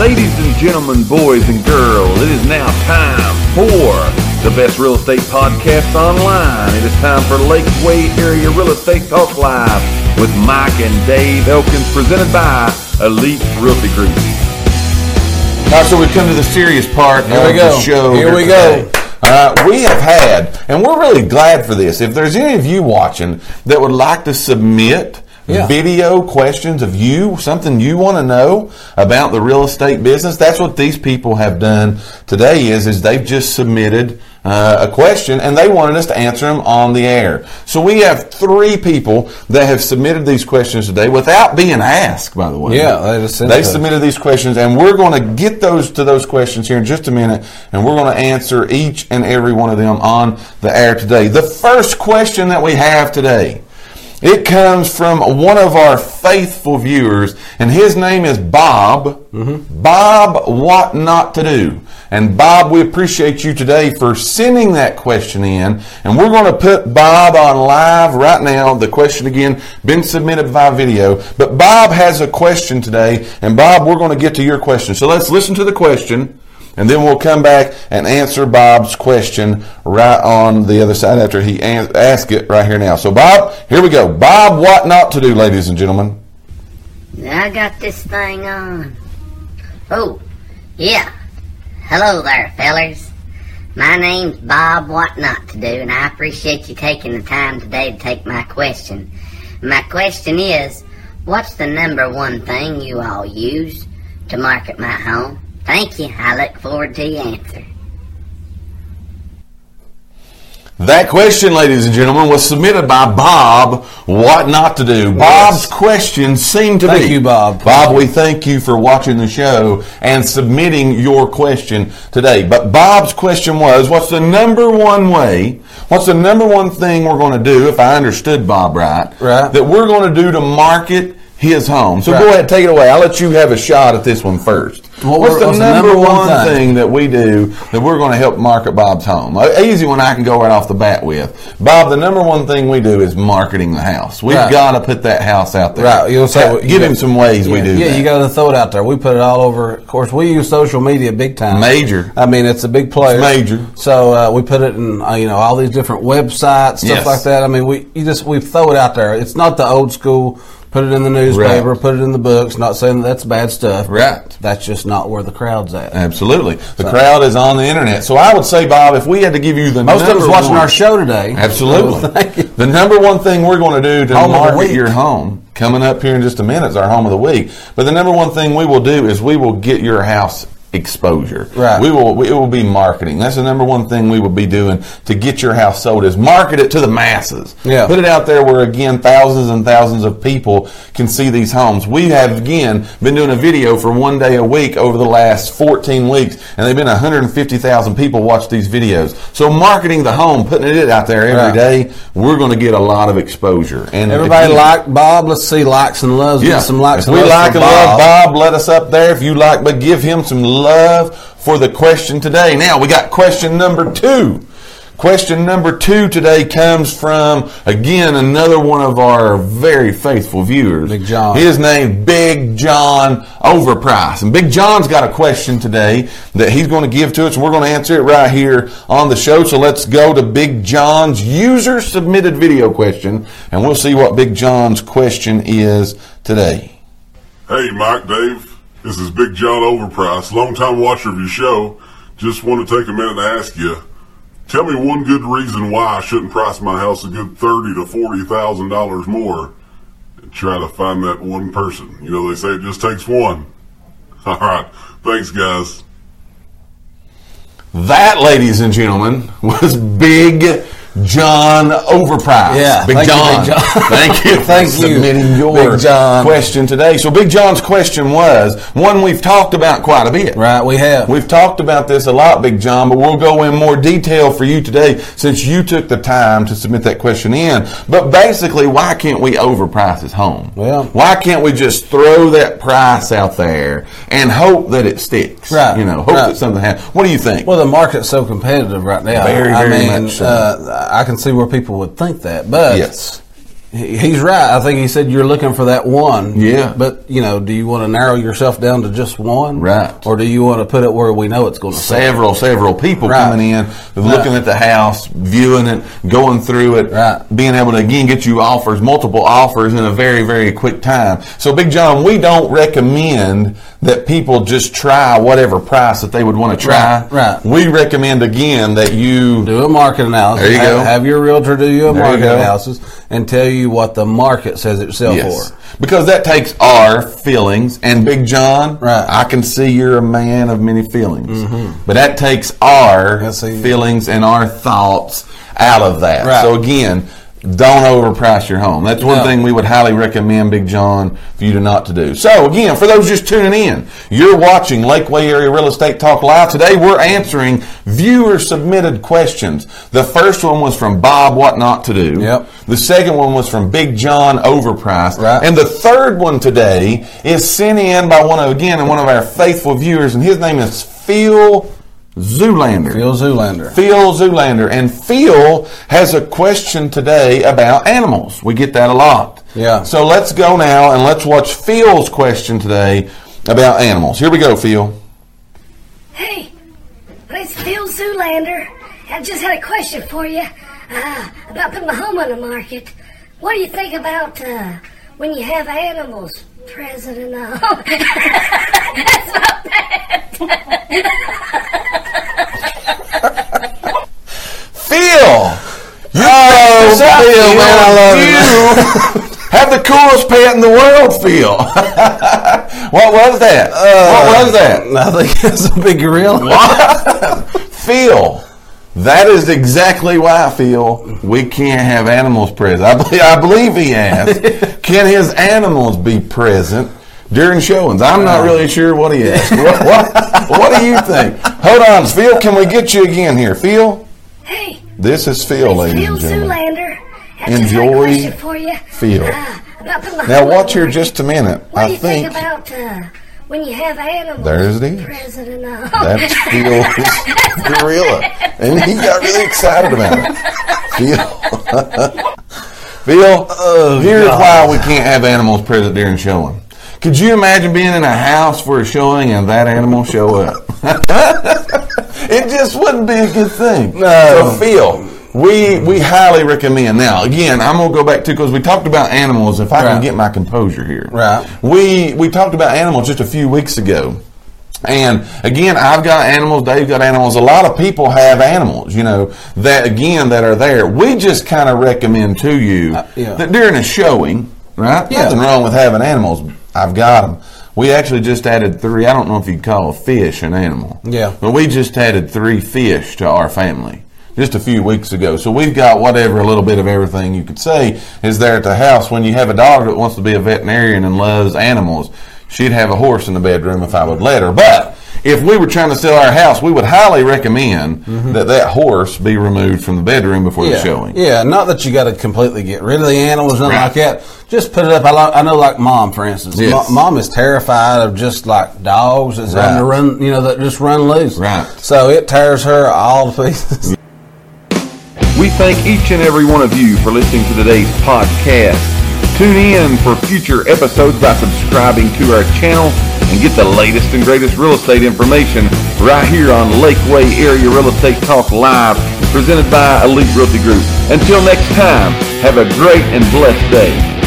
Ladies and gentlemen, boys and girls, it is now time for the best real estate podcast online. It is time for Lakeway Area Real Estate Talk Live with Mike and Dave Elkins, presented by Elite Realty Group. All right, so we've come to the serious part Here of we go. the show. Here we go. today. Uh, we have had, and we're really glad for this. If there's any of you watching that would like to submit Yeah. video questions of you, something you want to know about the real estate business, that's what these people have done today. Is is they've just submitted uh, a question and they wanted us to answer them on the air. So we have three people that have submitted these questions today without being asked. By the way, Yeah, they just they submitted these questions, and we're going to get those to those questions here in just a minute, and we're going to answer each and every one of them on the air today. The first question that we have today, it comes from one of our faithful viewers, and his name is Bob. Mm-hmm. Bob, what not to do? And Bob, we appreciate you today for sending that question in, and we're going to put Bob on live right now. The question again been submitted via video, but Bob has a question today, and Bob, we're going to get to your question. So let's listen to the question. And then we'll come back and answer Bob's question right on the other side after he asks it right here now. So, Bob, here we go. Bob, what not to do, ladies and gentlemen? I got this thing on. Oh, yeah. Hello there, fellers. My name's Bob What Not to Do, and I appreciate you taking the time today to take my question. My question is, what's the number one thing you all use to market my home? Thank you. I look forward to your answer. That question, ladies and gentlemen, was submitted by Bob. What not to do? Bob's question seemed to Thank be. you, Bob. Bob, we thank you for watching the show and submitting your question today. But Bob's question was, what's the number one way? What's the number one thing we're going to do? If I understood Bob right, Right. that we're going to do to market his home. So Right. go ahead, take it away. I'll let you have a shot at this one first. What what's the what's the number, number one thing? thing? that we do that we're going to help market Bob's home. An easy one I can go right off the bat with. Bob, the number one thing we do is marketing the house. We've Right. got to put that house out there. Right, you'll say what- you give got- him some ways we yeah, do Yeah, that. you got to throw it out there. We put it all over. Of course, we use social media big time. Major. I mean, it's a big player. It's major. So uh, we put it in, uh, you know, all these different websites, stuff Yes. like that. I mean, we you just we throw it out there. It's not the old school. Put it in the newspaper. Right. Put it in the books. Not saying that that's bad stuff. Right. That's just not where the crowd's at. Absolutely. The crowd is on the internet. So I would say, Bob, if we had to give you the Most of us watching one- our show today. Absolutely. Thank you. The number one thing we're going to do to Home market your home coming up here in just a minute is our home of the week. But the number one thing we will do is we will get your house exposure. Right. We will. It will be marketing. That's the number one thing we will be doing to get your house sold is market it to the masses. Yeah. Put it out there where again thousands and thousands of people can see these homes. We have again been doing a video for one day a week over the last 14 weeks, and they've been 150,000 people watch these videos. So marketing the home, putting it out there every Right. day, we're going to get a lot of exposure. And Everybody like Bob. Let's see likes and loves. yeah, some likes if and we like and love Bob. Bob, let us up there if you like, but give him some love for the question today. Now we got question number two. Question number two today comes from again another one of our very faithful viewers, Big John. His name Big John Overprice, and Big John's got a question today that he's going to give to us, and we're going to answer it right here on the show. So let's go to Big John's user submitted video question, and we'll see what Big John's question is today. Hey, Mike, Dave. This is Big John Overprice, longtime watcher of your show. Just want to take a minute to ask you. Tell me one good reason why I shouldn't price my house a good thirty to forty thousand dollars more, and try to find that one person. You know they say it just takes one. All right, thanks, guys. That, ladies and gentlemen, was Big John Overprice. Yeah, Big thank you, John. Big John. thank you for Thank you, submitting your Big John. question today. So, Big John's question was one we've talked about quite a bit. Right, we have. We've talked about this a lot, Big John, but we'll go in more detail for you today since you took the time to submit that question in. But basically, why can't we overprice his home? Well- why can't we just throw that price out there and hope that it sticks? Right, You know, hope right. that something happens. What do you think? Well, the market's so competitive right now. Very, I very mean, much so. uh, I can see where people would think that, but Yes. He- He's right. I think he said you're looking for that one. Yeah. But, you know, do you want to narrow yourself down to just one? Right. Or do you want to put it where we know it's going to several, several people Right. coming in, looking at the house, viewing it, going through it, Right. being able to again get you offers, multiple offers in a very, very quick time. So, Big John, we don't recommend that people just try whatever price that they would want to try. Right, right. We recommend again that you Do a market analysis. There you have, go. Have your realtor do you a There market go. analysis and tell you what the market says it Yes. for. Because that takes our feelings. And Big John, Right. I can see you're a man of many feelings. But that takes our feelings and our thoughts out of that. Right. So again, don't overprice your home. That's one No. thing we would highly recommend, Big John, for you to not to do. So again, for those just tuning in, you're watching Lakeway Area Real Estate Talk Live. Today we're answering viewer submitted questions. The first one was from Bob What Not to Do. Yep. The second one was from Big John Overpriced. Right. And the third one today is sent in by one of, again, one of our faithful viewers, and his name is Phil Zoolander. Phil Zoolander. Phil Zoolander. And Phil has a question today about animals. We get that a lot. Yeah. So let's go now and let's watch Phil's question today about animals. Here we go, Phil. Hey, it's Phil Zoolander. I just had a question for you uh, about putting my home on the market. What do you think about uh, when you have animals present in the home? That's not bad. Phil! You oh, Phil, man, I love it. you have the coolest pet in the world, Phil. what was that? what uh, was that? I think it's a big gorilla. Phil, that is exactly why, Phil, we can't have animals present. I believe, I believe he asked, can his animals be present during showings? I'm not really uh. sure what he asked. What, what, what do you think? Hold on, Phil, can we get you again here? Phil, Hey, this is Phil, it's ladies Phil and gentlemen. Zoolander. I just had a Enjoy question for you. Phil. Uh, about putting my Now, watch here just a minute. What do I you think, think about uh, when you have animals There's it is. present in the home? that's Phil's gorilla. And he got really excited about it. Phil. Phil, here's why we can't have animals present during showing. Could you imagine being in a house for a showing and that animal show up? it just wouldn't be a good thing. No. So Phil, we we highly recommend. Now, again, I'm gonna go back to because we talked about animals. If I can get my composure here, Right. We we talked about animals just a few weeks ago. And again, I've got animals, Dave's got animals. A lot of people have animals, you know, that again, that are there. We just kind of recommend to you Uh, yeah. that during a showing, right? Yeah. Nothing wrong with having animals. I've got them. We actually just added three. I don't know if you'd call a fish an animal. Yeah. But we just added three fish to our family just a few weeks ago. So we've got whatever, a little bit of everything you could say is there at the house. When you have a daughter that wants to be a veterinarian and loves animals, she'd have a horse in the bedroom if I would let her. But if we were trying to sell our house, we would highly recommend mm-hmm. that that horse be removed from the bedroom before yeah. the showing. Yeah, not that you got to completely get rid of the animals, nothing Right. like that. Just put it up. I, lo- I know, like mom, for instance. Yes. Mo- mom is terrified of just like dogs that's Right. run, you know, that just run loose. Right. So it tears her all to pieces. We thank each and every one of you for listening to today's podcast. Tune in for future episodes by subscribing to our channel and get the latest and greatest real estate information right here on Lakeway Area Real Estate Talk Live, presented by Elite Realty Group. Until next time, have a great and blessed day.